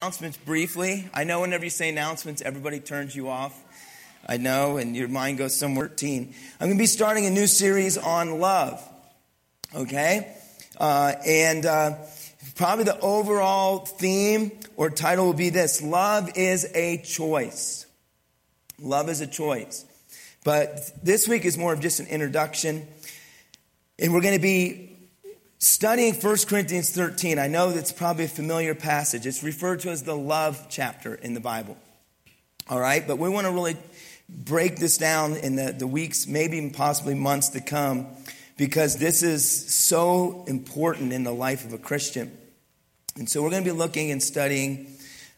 announcements briefly. I know whenever you say announcements, everybody turns you off. I know, and your mind goes somewhere. 13. I'm going to be starting a new series on love. Okay? Uh, and uh, probably the overall theme or title will be this Love is a choice. Love is a choice. But this week is more of just an introduction. And we're going to be Studying 1 Corinthians 13, I know that's probably a familiar passage. It's referred to as the love chapter in the Bible. All right, but we want to really break this down in the, the weeks, maybe even possibly months to come, because this is so important in the life of a Christian. And so we're going to be looking and studying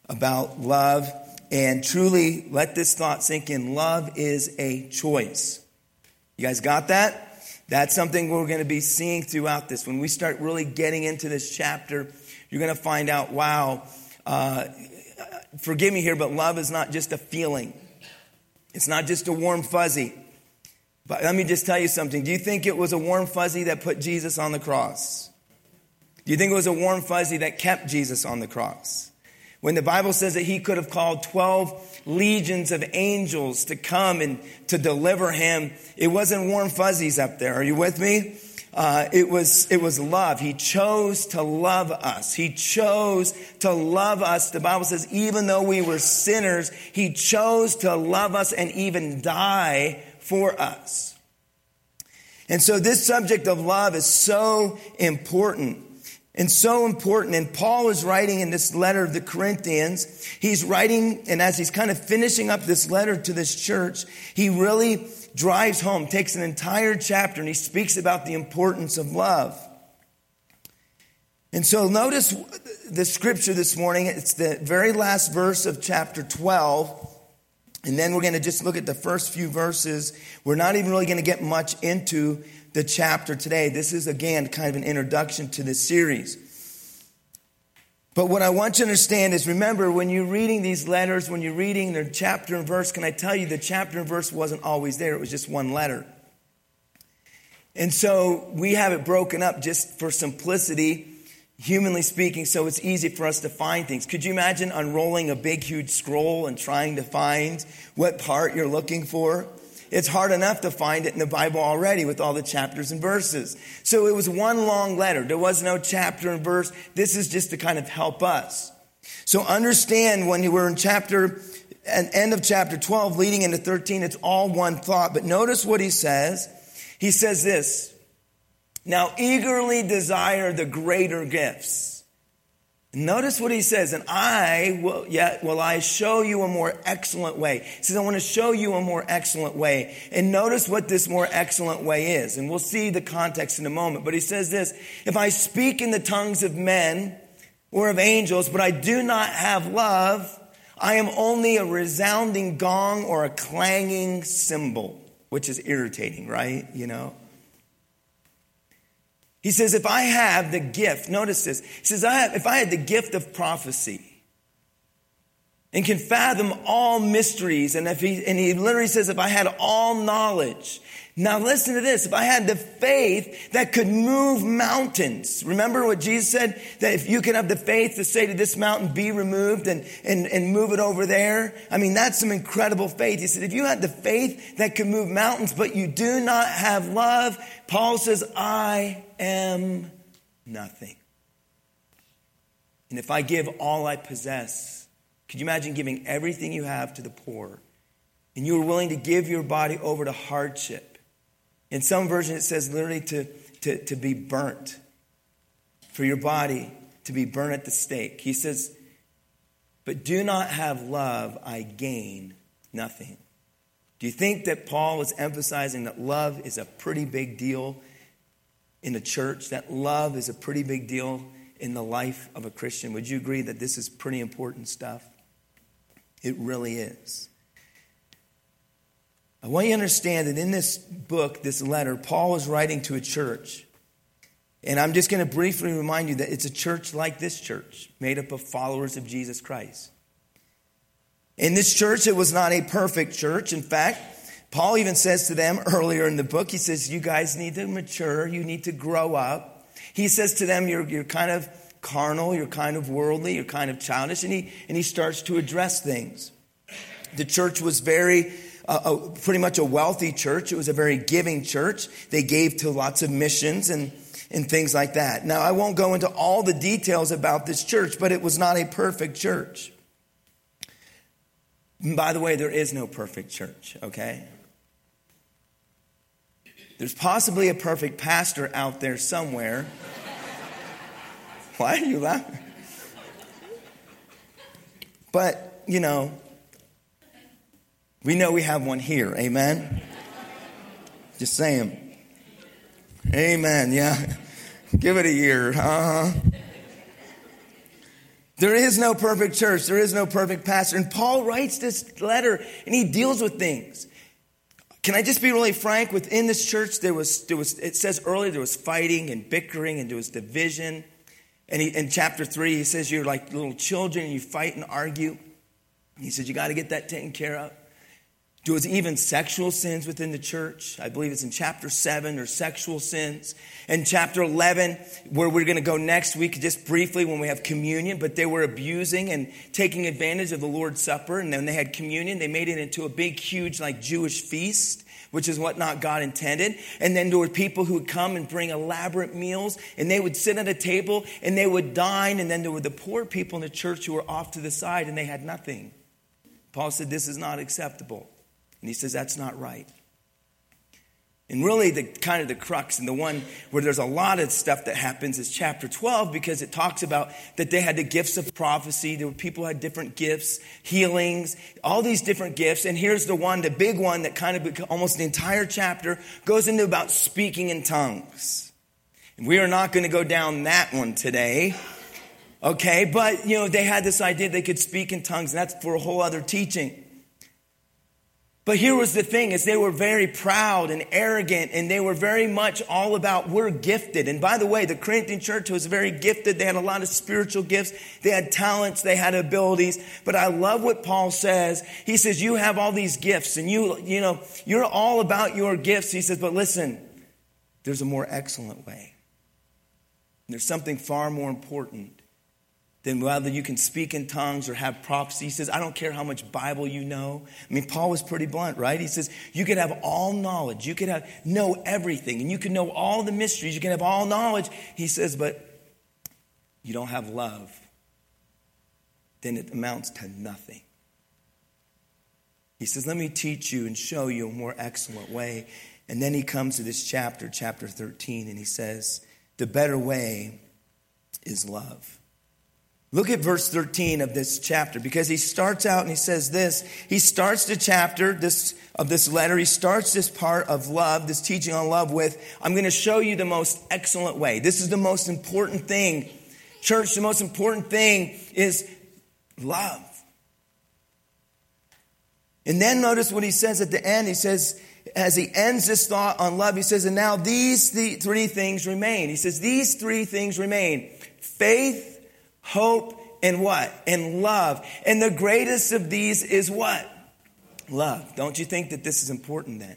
about love and truly let this thought sink in. Love is a choice. You guys got that? That's something we're going to be seeing throughout this. When we start really getting into this chapter, you're going to find out wow, uh, forgive me here, but love is not just a feeling, it's not just a warm fuzzy. But let me just tell you something. Do you think it was a warm fuzzy that put Jesus on the cross? Do you think it was a warm fuzzy that kept Jesus on the cross? When the Bible says that he could have called 12 legions of angels to come and to deliver him, it wasn't warm fuzzies up there. Are you with me? Uh, it was it was love. He chose to love us. He chose to love us. The Bible says, even though we were sinners, He chose to love us and even die for us. And so, this subject of love is so important and so important. And Paul is writing in this letter of the Corinthians, he's writing, and as he's kind of finishing up this letter to this church, he really drives home, takes an entire chapter, and he speaks about the importance of love. And so notice the scripture this morning. It's the very last verse of chapter 12. And then we're going to just look at the first few verses. We're not even really going to get much into the chapter today. This is, again, kind of an introduction to this series. But what I want you to understand is remember, when you're reading these letters, when you're reading their chapter and verse, can I tell you the chapter and verse wasn't always there? It was just one letter. And so we have it broken up just for simplicity, humanly speaking, so it's easy for us to find things. Could you imagine unrolling a big, huge scroll and trying to find what part you're looking for? It's hard enough to find it in the Bible already with all the chapters and verses. So it was one long letter. There was no chapter and verse. This is just to kind of help us. So understand when were in chapter, and end of chapter 12, leading into 13, it's all one thought. But notice what he says. He says this, now eagerly desire the greater gifts. Notice what he says, and I will yet will I show you a more excellent way. He says, I want to show you a more excellent way. And notice what this more excellent way is. And we'll see the context in a moment. But he says this, if I speak in the tongues of men or of angels, but I do not have love, I am only a resounding gong or a clanging cymbal, which is irritating, right? You know? He says, if I have the gift, notice this. He says, I have, if I had the gift of prophecy and can fathom all mysteries, and if he, and he literally says, if I had all knowledge. Now listen to this. If I had the faith that could move mountains, remember what Jesus said? That if you can have the faith to say to this mountain, be removed and, and, and move it over there. I mean, that's some incredible faith. He said, if you had the faith that could move mountains, but you do not have love, Paul says, I am nothing. And if I give all I possess, could you imagine giving everything you have to the poor? And you are willing to give your body over to hardship. In some version, it says literally to, to, to be burnt, for your body to be burnt at the stake. He says, But do not have love, I gain nothing. Do you think that Paul was emphasizing that love is a pretty big deal in the church, that love is a pretty big deal in the life of a Christian. Would you agree that this is pretty important stuff? It really is. I want you to understand that in this book, this letter, Paul is writing to a church. And I'm just going to briefly remind you that it's a church like this church, made up of followers of Jesus Christ. In this church, it was not a perfect church. In fact, Paul even says to them earlier in the book, he says, You guys need to mature, you need to grow up. He says to them, You're, you're kind of carnal, you're kind of worldly, you're kind of childish, and he, and he starts to address things. The church was very, uh, uh, pretty much a wealthy church. It was a very giving church. They gave to lots of missions and, and things like that. Now, I won't go into all the details about this church, but it was not a perfect church. And by the way, there is no perfect church, okay? There's possibly a perfect pastor out there somewhere. Why are you laughing? But, you know, we know we have one here. Amen? Just saying. Amen. Yeah. Give it a year. Uh-huh. There is no perfect church. There is no perfect pastor. And Paul writes this letter and he deals with things. Can I just be really frank? Within this church, there was, there was it says earlier, there was fighting and bickering and there was division. And he, in chapter three, he says you're like little children and you fight and argue. He says you got to get that taken care of. There was even sexual sins within the church. I believe it's in chapter 7 or sexual sins. In chapter 11, where we're going to go next week, just briefly when we have communion, but they were abusing and taking advantage of the Lord's Supper. And then they had communion. They made it into a big, huge, like Jewish feast, which is what not God intended. And then there were people who would come and bring elaborate meals and they would sit at a table and they would dine. And then there were the poor people in the church who were off to the side and they had nothing. Paul said, This is not acceptable. And he says, That's not right. And really, the kind of the crux and the one where there's a lot of stuff that happens is chapter 12 because it talks about that they had the gifts of prophecy. There were people had different gifts, healings, all these different gifts. And here's the one, the big one that kind of almost the entire chapter goes into about speaking in tongues. And we are not going to go down that one today. Okay, but you know, they had this idea they could speak in tongues, and that's for a whole other teaching. But here was the thing is they were very proud and arrogant and they were very much all about we're gifted. And by the way, the Corinthian church was very gifted. They had a lot of spiritual gifts. They had talents. They had abilities. But I love what Paul says. He says, you have all these gifts and you, you know, you're all about your gifts. He says, but listen, there's a more excellent way. There's something far more important then whether you can speak in tongues or have prophecy. He says, I don't care how much Bible you know. I mean, Paul was pretty blunt, right? He says, you could have all knowledge. You could have know everything and you can know all the mysteries. You can have all knowledge. He says, but you don't have love. Then it amounts to nothing. He says, let me teach you and show you a more excellent way. And then he comes to this chapter, chapter 13, and he says, the better way is love. Look at verse 13 of this chapter because he starts out and he says this. He starts the chapter this, of this letter. He starts this part of love, this teaching on love with, I'm going to show you the most excellent way. This is the most important thing. Church, the most important thing is love. And then notice what he says at the end. He says, as he ends this thought on love, he says, and now these three things remain. He says, these three things remain. Faith, hope, and what? And love. And the greatest of these is what? Love. Don't you think that this is important then?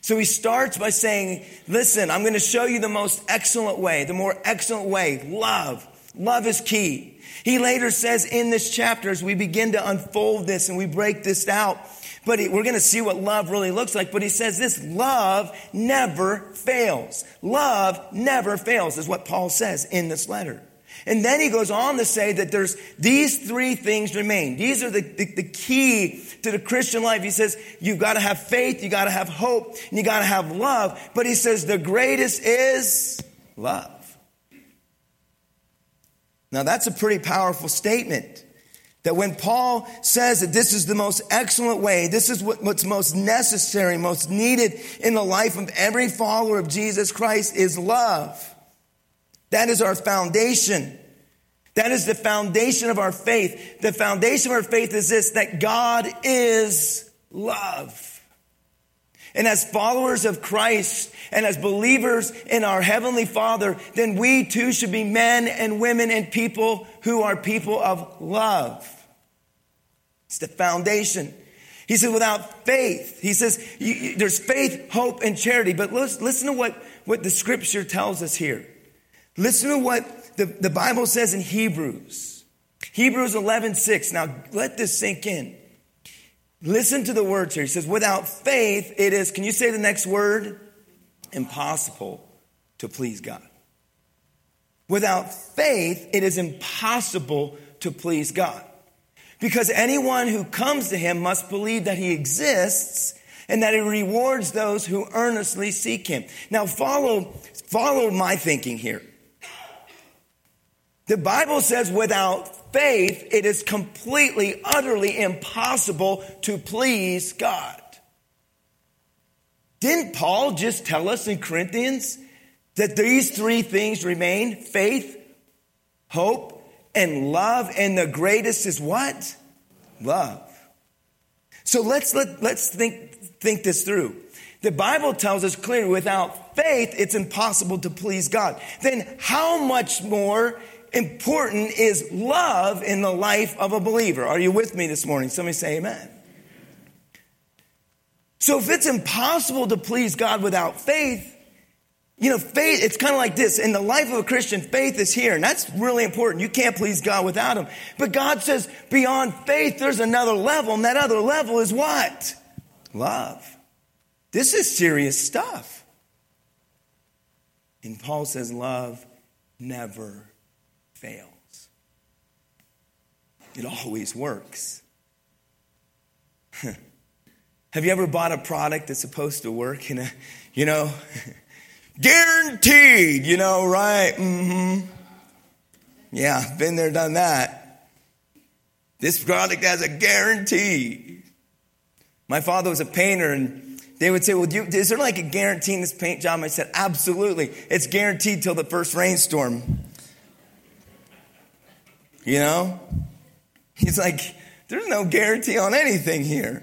So he starts by saying, listen, I'm going to show you the most excellent way, the more excellent way. Love. Love is key. He later says in this chapter, as we begin to unfold this and we break this out, but we're going to see what love really looks like. But he says this love never fails. Love never fails, is what Paul says in this letter. And then he goes on to say that there's these three things remain. These are the, the, the key to the Christian life. He says, you've got to have faith, you got to have hope, and you got to have love. But he says the greatest is love. Now that's a pretty powerful statement. That when Paul says that this is the most excellent way, this is what, what's most necessary, most needed in the life of every follower of Jesus Christ is love. That is our foundation. That is the foundation of our faith. The foundation of our faith is this, that God is love. And as followers of Christ and as believers in our Heavenly Father, then we too should be men and women and people who are people of love. It's the foundation. He said, without faith, he says, you, you, there's faith, hope, and charity. But listen, to what, what the scripture tells us here. Listen to what the, the Bible says in Hebrews, Hebrews 11, 6. Now let this sink in. Listen to the words here. He says, without faith, it is, can you say the next word? Impossible to please God. Without faith, it is impossible to please God. Because anyone who comes to him must believe that he exists and that he rewards those who earnestly seek him. Now follow, follow my thinking here. The Bible says without faith, it is completely, utterly impossible to please God. Didn't Paul just tell us in Corinthians that these three things remain faith, hope, and love? And the greatest is what? Love. So let's, let, let's think, think this through. The Bible tells us clearly without faith, it's impossible to please God. Then how much more important is love in the life of a believer? Are you with me this morning? Somebody say amen. So if it's impossible to please God without faith, you know, faith, it's kind of like this. In the life of a Christian, faith is here, and that's really important. You can't please God without Him. But God says beyond faith, there's another level, and that other level is what? Love. This is serious stuff. And Paul says, love never fails, it always works. Have you ever bought a product that's supposed to work in a, you know, guaranteed, you know, right? Mm-hmm. Yeah, been there, done that. This product has a guarantee. My father was a painter and they would say, well, you, is there like a guarantee in this paint job? I said, absolutely. It's guaranteed till the first rainstorm. You know? He's like, there's no guarantee on anything here.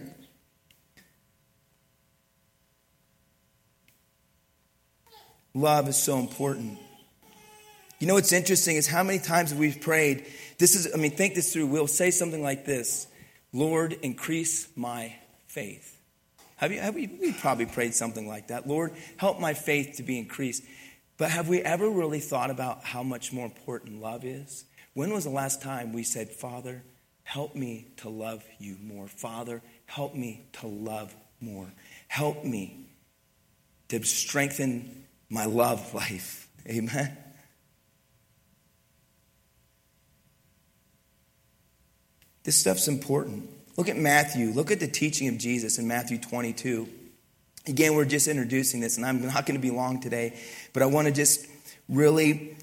Love is so important. You know what's interesting is how many times we've prayed. This is, I mean, think this through. We'll say something like this Lord, increase my faith. Have you, have we, we probably prayed something like that. Lord, help my faith to be increased. But have we ever really thought about how much more important love is? When was the last time we said, Father, help me to love you more? Father, help me to love more. Help me to strengthen my love life. Amen. This stuff's important. Look at Matthew. Look at the teaching of Jesus in Matthew 22. Again, we're just introducing this, and I'm not going to be long today, but I want to just really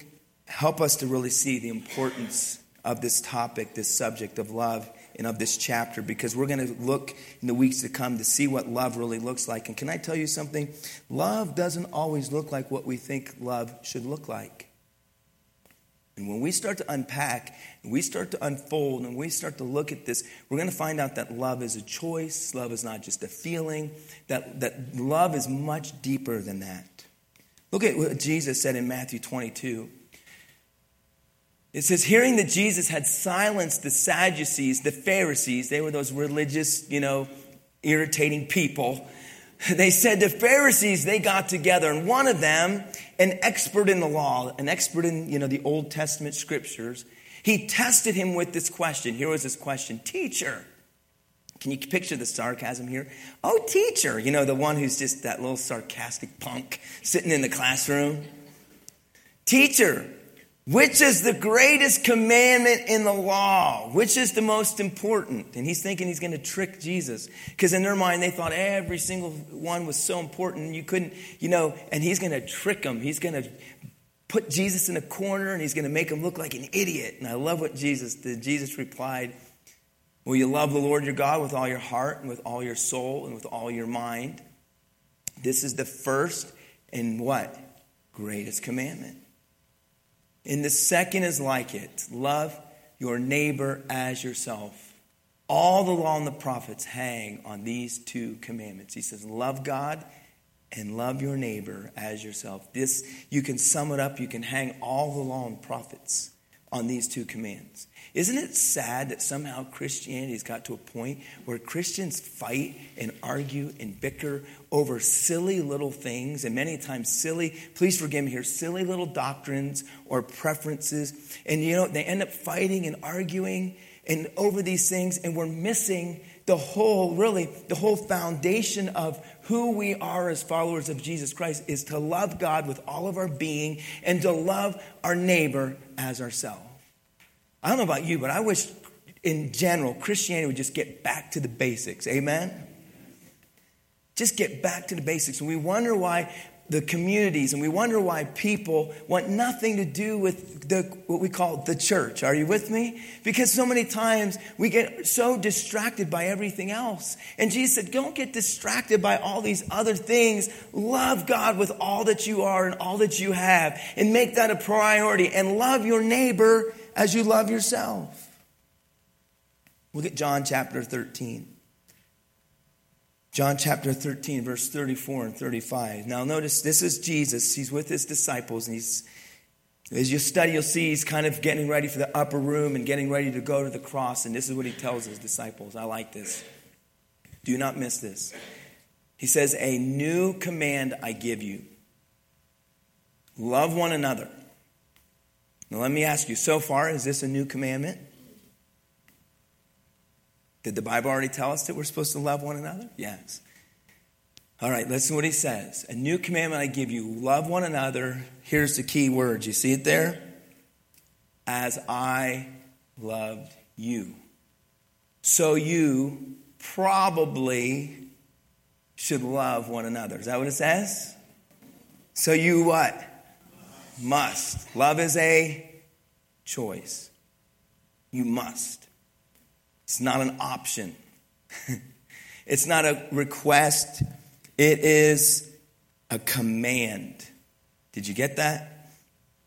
help us to really see the importance of this topic, this subject of love and of this chapter because we're going to look in the weeks to come to see what love really looks like. And can I tell you something? Love doesn't always look like what we think love should look like. And when we start to unpack and we start to unfold and we start to look at this, we're going to find out that love is a choice. Love is not just a feeling, that, that love is much deeper than that. Look at what Jesus said in Matthew 22. It says, hearing that Jesus had silenced the Sadducees, the Pharisees, they were those religious, you know, irritating people. They said the Pharisees, they got together, and one of them, an expert in the law, an expert in, you know, the Old Testament scriptures, he tested him with this question. Here was his question Teacher, can you picture the sarcasm here? Oh, teacher, you know, the one who's just that little sarcastic punk sitting in the classroom. Teacher, which is the greatest commandment in the law? Which is the most important? And he's thinking he's going to trick Jesus. Because in their mind, they thought every single one was so important. You couldn't, you know, and he's going to trick them. He's going to put Jesus in a corner and he's going to make him look like an idiot. And I love what Jesus did. Jesus replied, Will you love the Lord your God with all your heart and with all your soul and with all your mind? This is the first and what? Greatest commandment. And the second is like it love your neighbor as yourself. All the law and the prophets hang on these two commandments. He says, Love God and love your neighbor as yourself. This, you can sum it up, you can hang all the law and prophets on these two commands. Isn't it sad that somehow Christianity has got to a point where Christians fight and argue and bicker over silly little things and many times silly, please forgive me here, silly little doctrines or preferences. And you know, they end up fighting and arguing and over these things, and we're missing the whole, really, the whole foundation of who we are as followers of Jesus Christ is to love God with all of our being and to love our neighbor as ourselves. I don't know about you, but I wish in general Christianity would just get back to the basics. Amen? Just get back to the basics. And we wonder why the communities and we wonder why people want nothing to do with the, what we call the church. Are you with me? Because so many times we get so distracted by everything else. And Jesus said, don't get distracted by all these other things. Love God with all that you are and all that you have and make that a priority and love your neighbor as you love yourself. Look at John chapter 13. John chapter 13, verse 34 and 35. Now, notice this is Jesus. He's with his disciples, and he's, as you study, you'll see he's kind of getting ready for the upper room and getting ready to go to the cross. And this is what he tells his disciples. I like this. Do not miss this. He says, A new command I give you love one another now, let me ask you so far, is this a new commandment? Did the Bible already tell us that we're supposed to love one another? Yes. All right, listen to what he says. A new commandment I give you love one another. Here's the key word. You see it there? As I loved you. So you probably should love one another. Is that what it says? So you what? must. Love is a choice. You must. It's not an option. it's not a request. It is a command. Did you get that?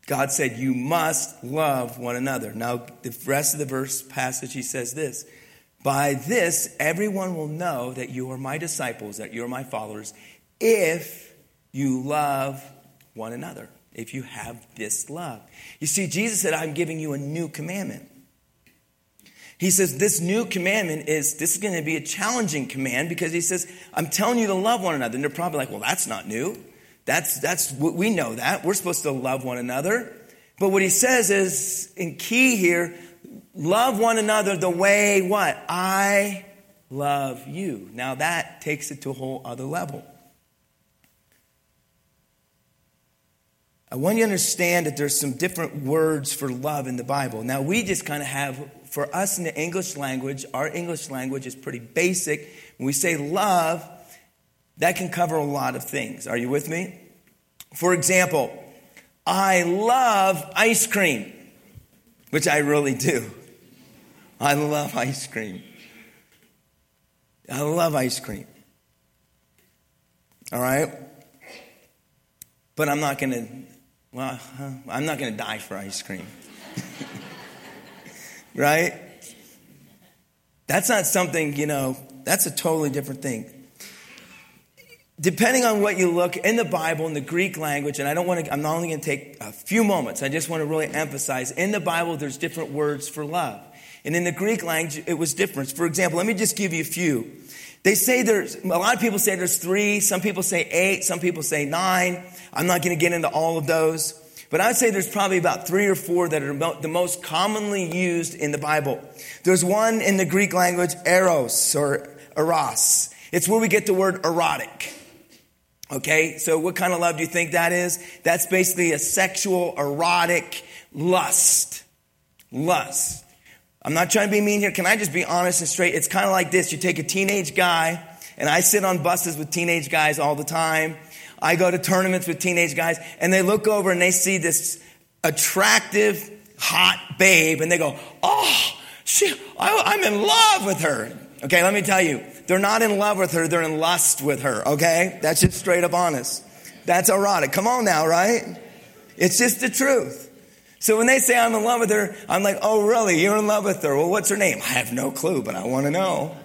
God said, You must love one another. Now, the rest of the verse passage, he says this By this, everyone will know that you are my disciples, that you are my followers, if you love one another if you have this love. You see, Jesus said, I'm giving you a new commandment. He says, This new commandment is, this is going to be a challenging command because he says, I'm telling you to love one another. And they're probably like, Well, that's not new. That's, that's, we know that. We're supposed to love one another. But what he says is, in key here, love one another the way what? I love you. Now that takes it to a whole other level. I want you to understand that there's some different words for love in the Bible. Now, we just kind of have, for us in the English language, our English language is pretty basic. When we say love, that can cover a lot of things. Are you with me? For example, I love ice cream, which I really do. I love ice cream. I love ice cream. All right? But I'm not going to well, I'm not going to die for ice cream. right? That's not something, you know, that's a totally different thing. Depending on what you look in the Bible, in the Greek language, and I don't want to, I'm not only going to take a few moments, I just want to really emphasize in the Bible, there's different words for love. And in the Greek language, it was different. For example, let me just give you a few. They say there's, a lot of people say there's three, some people say eight, some people say nine. I'm not going to get into all of those. But I'd say there's probably about three or four that are the most commonly used in the Bible. There's one in the Greek language, eros or eros. It's where we get the word erotic. Okay, so what kind of love do you think that is? That's basically a sexual, erotic lust. Lust. I'm not trying to be mean here. Can I just be honest and straight? It's kind of like this. You take a teenage guy, and I sit on buses with teenage guys all the time. I go to tournaments with teenage guys, and they look over and they see this attractive, hot babe, and they go, Oh, she, I, I'm in love with her. Okay, let me tell you, they're not in love with her, they're in lust with her, okay? That's just straight up honest. That's erotic. Come on now, right? It's just the truth. So when they say I'm in love with her, I'm like, oh, really? You're in love with her? Well, what's her name? I have no clue, but I want to know.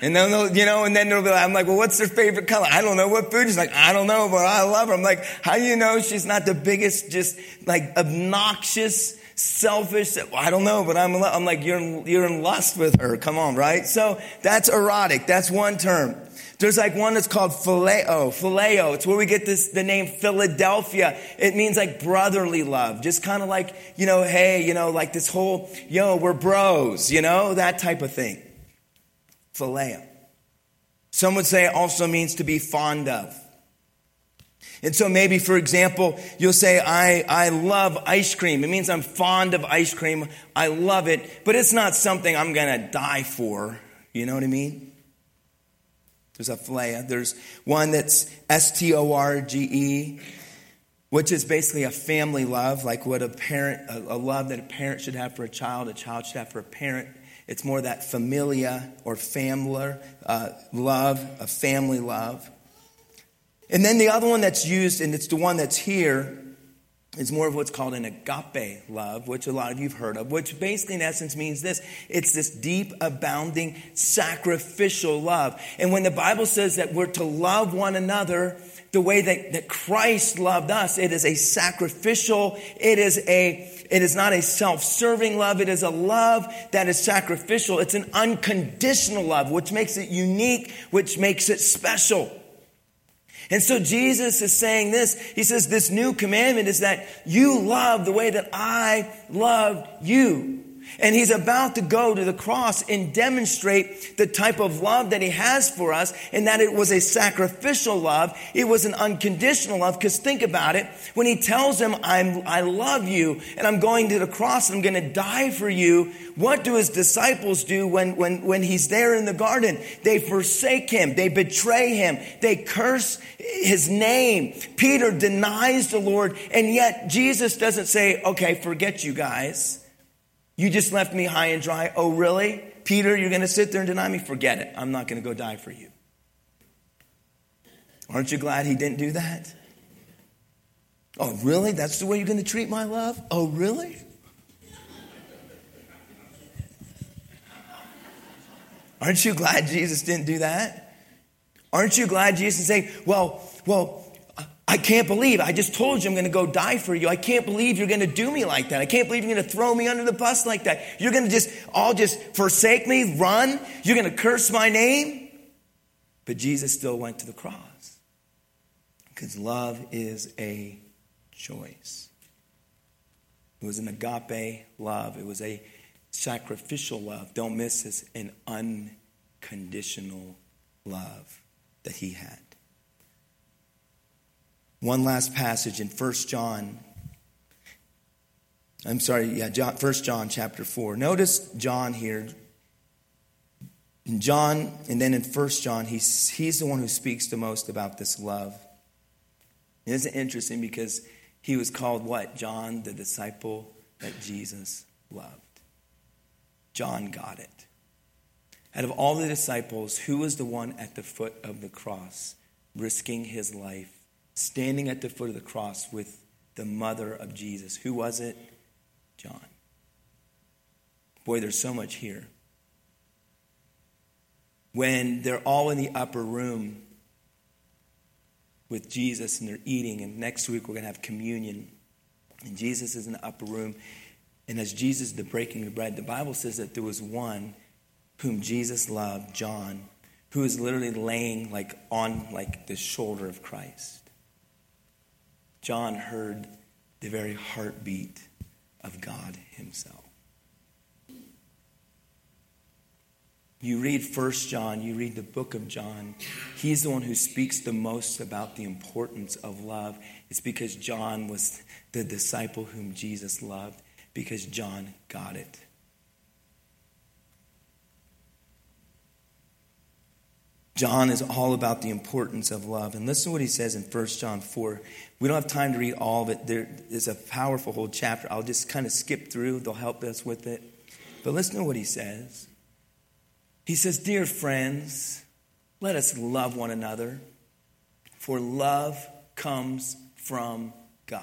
And then, you know, and then they'll be like, I'm like, well, what's her favorite color? I don't know what food. She's like, I don't know, but I love her. I'm like, how do you know she's not the biggest, just like obnoxious, selfish? I don't know, but I'm, I'm like, you're, you're in lust with her. Come on, right? So that's erotic. That's one term. There's like one that's called phileo, phileo. It's where we get this, the name Philadelphia. It means like brotherly love. Just kind of like, you know, hey, you know, like this whole, yo, we're bros, you know, that type of thing. Phileo. Some would say it also means to be fond of. And so maybe, for example, you'll say, I, I love ice cream. It means I'm fond of ice cream. I love it, but it's not something I'm going to die for. You know what I mean? There's a philea. There's one that's S T O R G E, which is basically a family love, like what a parent, a, a, love that a parent should have for a child, a child should have for a parent. It's more that familia or family uh, love, a family love. And then the other one that's used, and it's the one that's here, is more of what's called an agape love, which a lot of you've heard of, which basically in essence means this. It's this deep, abounding, sacrificial love. And when the Bible says that we're to love one another the way that, that Christ loved us, it is a sacrificial, it is a, it is not a self-serving love. It is a love that is sacrificial. It's an unconditional love, which makes it unique, which makes it special. And so Jesus is saying this. He says, This new commandment is that you love the way that I loved you. And he's about to go to the cross and demonstrate the type of love that he has for us, and that it was a sacrificial love. It was an unconditional love. Because think about it. When he tells them, I'm, I love you, and I'm going to the cross, and I'm going to die for you, what do his disciples do when, when, when he's there in the garden? They forsake him. They betray him. They curse his name. Peter denies the Lord, and yet Jesus doesn't say, okay, forget you guys. You just left me high and dry. Oh, really? Peter, you're going to sit there and deny me? Forget it. I'm not going to go die for you. Aren't you glad he didn't do that? Oh, really? That's the way you're going to treat my love? Oh, really? Aren't you glad Jesus didn't do that? Aren't you glad Jesus say, well, well, I can't believe, I just told you I'm going to go die for you. I can't believe you're going to do me like that. I can't believe you're going to throw me under the bus like that. You're going to just all just forsake me, run. You're going to curse my name. But Jesus still went to the cross because love is a choice. It was an agape love, it was a sacrificial love. Don't miss this an unconditional love that he had. One last passage in 1 John. I'm sorry, yeah, John, 1 John chapter 4. Notice John here. In John, and then in 1 John, he's, he's the one who speaks the most about this love. Isn't it interesting because he was called what? John, the disciple that Jesus loved. John got it. Out of all the disciples, who was the one at the foot of the cross, risking his life standing at the foot of the cross with the mother of Jesus. Who was it? John. Boy, there's so much here. When they're all in the upper room with Jesus and they're eating, and next week we're going to have communion, and Jesus is in the upper room, and as Jesus is breaking the bread, the Bible says that there was one whom Jesus loved, John, who is literally laying like on like the shoulder of Christ. John heard the very heartbeat of God Himself. You read First John, you read the book of John. He's the one who speaks the most about the importance of love. It's because John was the disciple whom Jesus loved, because John got it. John is all about the importance of love. And listen to what he says in 1 John 4. We don't have time to read all of it. There is a powerful whole chapter. I'll just kind of skip through, they'll help us with it. But listen to what he says. He says, Dear friends, let us love one another, for love comes from God.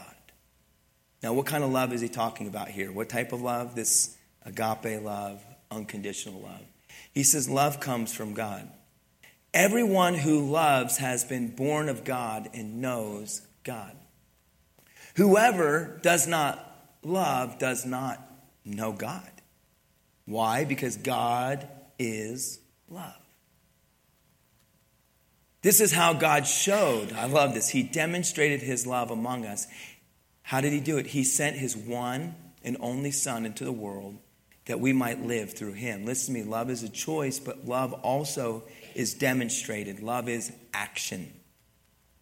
Now, what kind of love is he talking about here? What type of love? This agape love, unconditional love. He says, Love comes from God. Everyone who loves has been born of God and knows God. Whoever does not love does not know God. Why? Because God is love. This is how God showed. I love this. He demonstrated his love among us. How did he do it? He sent his one and only Son into the world that we might live through him. Listen to me love is a choice, but love also is demonstrated. Love is action.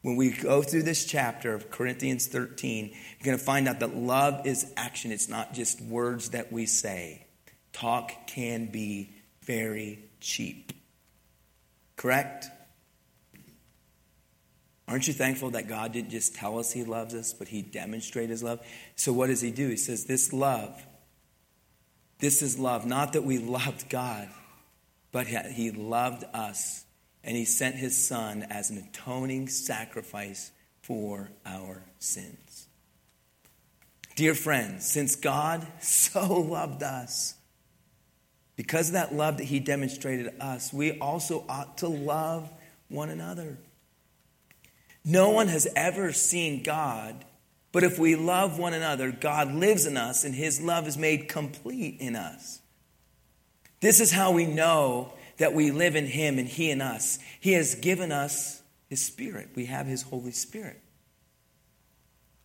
When we go through this chapter of Corinthians 13, you're going to find out that love is action. It's not just words that we say. Talk can be very cheap. Correct? Aren't you thankful that God didn't just tell us He loves us, but He demonstrated His love? So, what does He do? He says, This love, this is love. Not that we loved God, but He loved us and he sent his son as an atoning sacrifice for our sins. Dear friends, since God so loved us, because of that love that he demonstrated us, we also ought to love one another. No one has ever seen God, but if we love one another, God lives in us and his love is made complete in us. This is how we know that we live in Him and He in us. He has given us His Spirit. We have His Holy Spirit.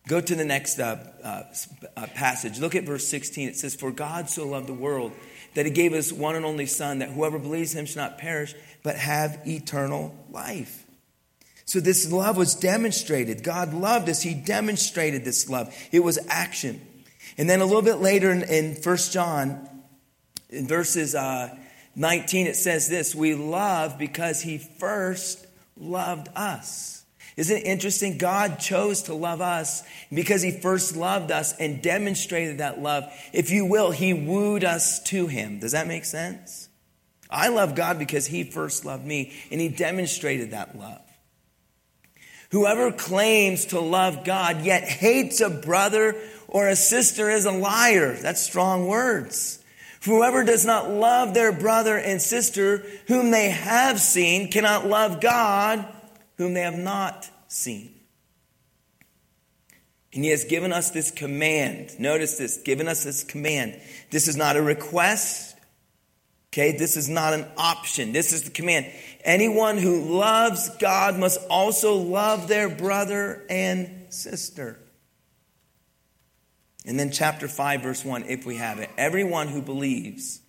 Go to the next uh, uh, passage. Look at verse 16. It says, For God so loved the world that He gave His one and only Son, that whoever believes Him shall not perish, but have eternal life. So this love was demonstrated. God loved us. He demonstrated this love. It was action. And then a little bit later in, in 1 John, in verses uh, 19, it says this We love because he first loved us. Isn't it interesting? God chose to love us because he first loved us and demonstrated that love. If you will, he wooed us to him. Does that make sense? I love God because he first loved me and he demonstrated that love. Whoever claims to love God yet hates a brother or a sister is a liar. That's strong words. Whoever does not love their brother and sister whom they have seen cannot love God whom they have not seen. And he has given us this command. Notice this, given us this command. This is not a request. Okay, this is not an option. This is the command. Anyone who loves God must also love their brother and sister. And then, chapter 5, verse 1, if we have it. Everyone who believes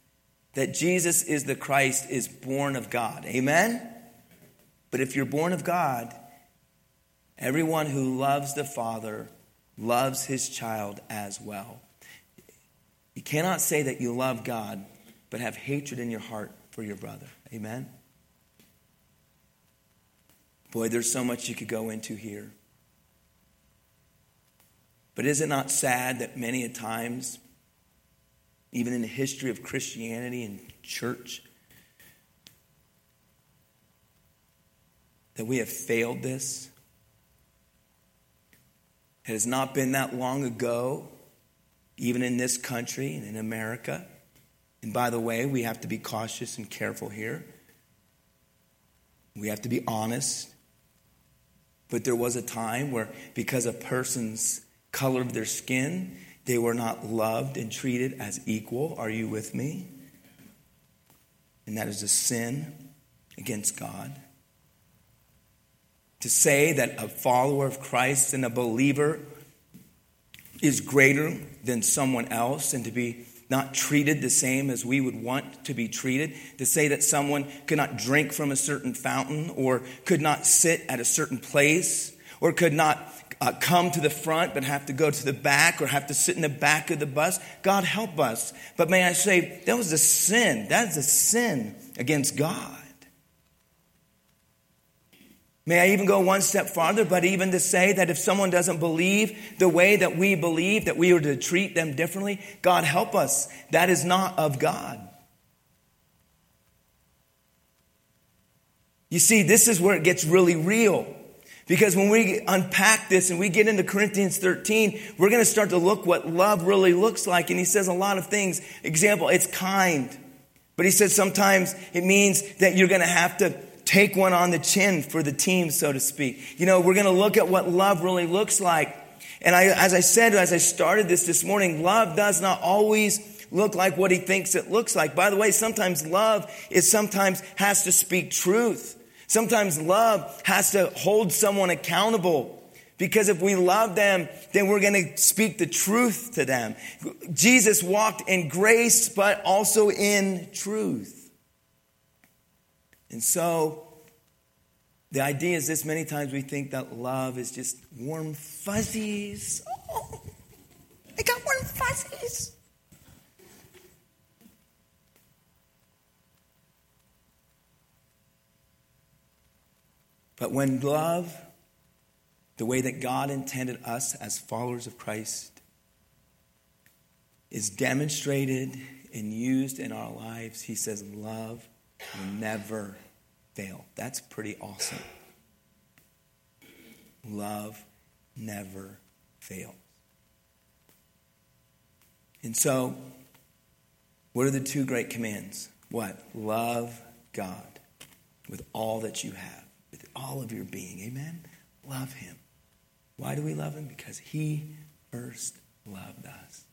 that Jesus is the Christ is born of God. Amen? But if you're born of God, everyone who loves the Father loves his child as well. You cannot say that you love God, but have hatred in your heart for your brother. Amen? Boy, there's so much you could go into here. But is it not sad that many a times, even in the history of Christianity and church, that we have failed this? It has not been that long ago, even in this country and in America. And by the way, we have to be cautious and careful here. We have to be honest. But there was a time where, because a person's color of their skin. They were not loved and treated as equal. Are you with me? And that is a sin against God. To say that a follower of Christ and a believer is greater than someone else and to be not treated the same as we would want to be treated, to say that someone could not drink from a certain fountain or could not sit at a certain place or could not uh, come to the front but have to go to the back or have to sit in the back of the bus. God help us. But may I say, that was a sin. That is a sin against God. May I even go one step farther, but even to say that if someone doesn't believe the way that we believe, that we are to treat them differently, God help us. That is not of God. You see, this is where it gets really real. Because when we unpack this and we get into Corinthians 13, we're going to start to look what love really looks like. And he says a lot of things. Example, it's kind. But he says sometimes it means that you're going to have to take one on the chin for the team, so to speak. You know, we're going to look at what love really looks like. And I, as I said, as I started this this morning, love does not always look like what he thinks it looks like. By the way, sometimes love is sometimes has to speak truth. Sometimes love has to hold someone accountable. Because if we love them, then we're going to speak the truth to them. Jesus walked in grace, but also in truth. And so, the idea is this many times we think that love is just warm fuzzies. Oh, I got warm fuzzies. But when love, the way that God intended us as followers of Christ, is demonstrated and used in our lives, he says, love will never fail. That's pretty awesome. Love never fails. And so, what are the two great commands? What? Love God with all that you have all of your being. Amen? Love him. Why do we love him? Because he first loved us.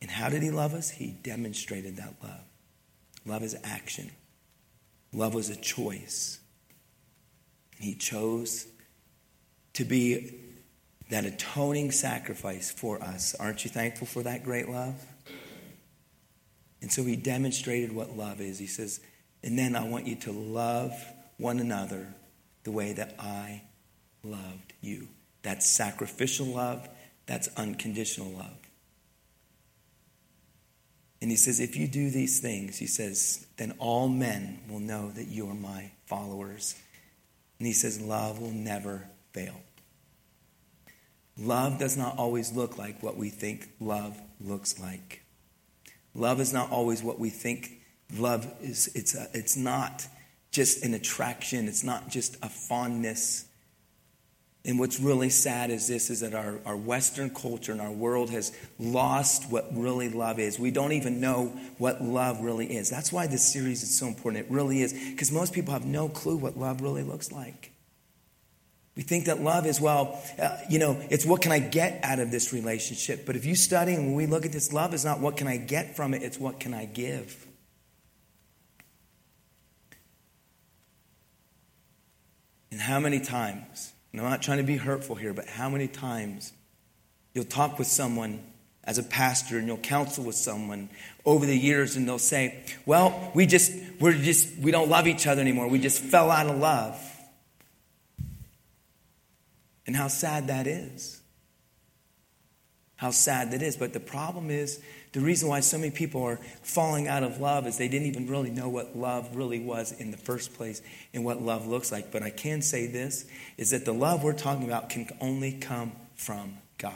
And how did he love us? He demonstrated that love. Love is action, love was a choice. He chose to be that atoning sacrifice for us. Aren't you thankful for that great love? And so he demonstrated what love is. He says, and then I want you to love one another the way that I loved you. That's sacrificial love, that's unconditional love. And he says, if you do these things, he says, then all men will know that you are my followers. And he says, love will never fail. Love does not always look like what we think love looks like. Love is not always what we think love is. It's, a, it's not just an attraction, it's not just a fondness. And what's really sad is this is that our, our Western culture and our world has lost what really love is. We don't even know what love really is. That's why this series is so important. It really is. Because most people have no clue what love really looks like. We think that love is, well, uh, you know, it's what can I get out of this relationship. But if you study and we look at this, love is not what can I get from it, it's what can I give. And how many times, and I'm not trying to be hurtful here, but how many times you'll talk with someone as a pastor and you'll counsel with someone over the years and they'll say, well, we just, we're just, we don't love each other anymore. We just fell out of love. And how sad that is. How sad that is. But the problem is, the reason why so many people are falling out of love is they didn't even really know what love really was in the first place and what love looks like. But I can say this is that the love we're talking about can only come from God.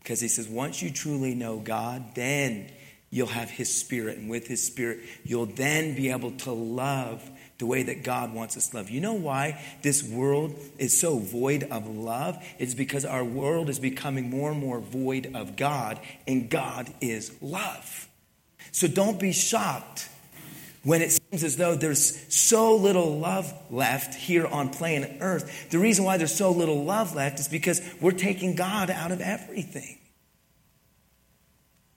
Because he says, once you truly know God, then you'll have his spirit. And with his spirit, you'll then be able to love the way that God wants us to love. You know why this world is so void of love? It's because our world is becoming more and more void of God, and God is love. So don't be shocked when it seems as though there's so little love left here on planet Earth. The reason why there's so little love left is because we're taking God out of everything.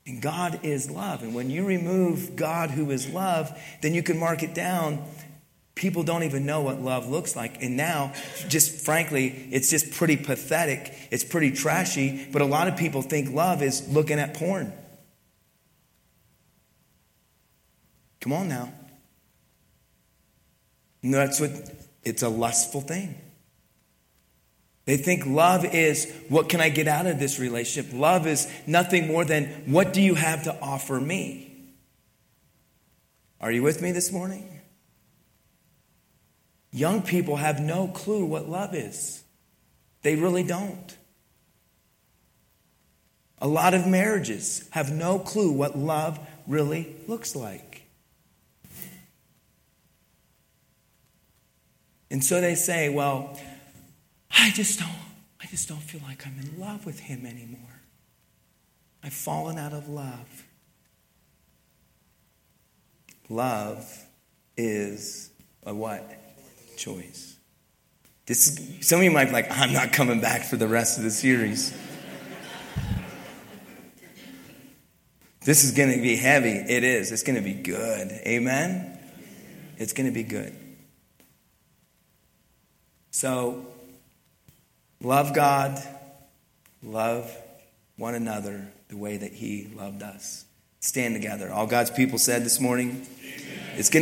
And God is love. And when you remove God, who is love, then you can mark it down People don't even know what love looks like. And now, just frankly, it's just pretty pathetic. It's pretty trashy. But a lot of people think love is looking at porn. Come on now. And that's what it's a lustful thing. They think love is what can I get out of this relationship? Love is nothing more than what do you have to offer me? Are you with me this morning? Young people have no clue what love is. They really don't. A lot of marriages have no clue what love really looks like. And so they say, well, I just don't I just don't feel like I'm in love with him anymore. I've fallen out of love. love is a what? Choice. This, some of you might be like, I'm not coming back for the rest of the series. this is going to be heavy. It is. It's going to be good. Amen? It's going to be good. So, love God, love one another the way that He loved us. Stand together. All God's people said this morning, Amen. it's going to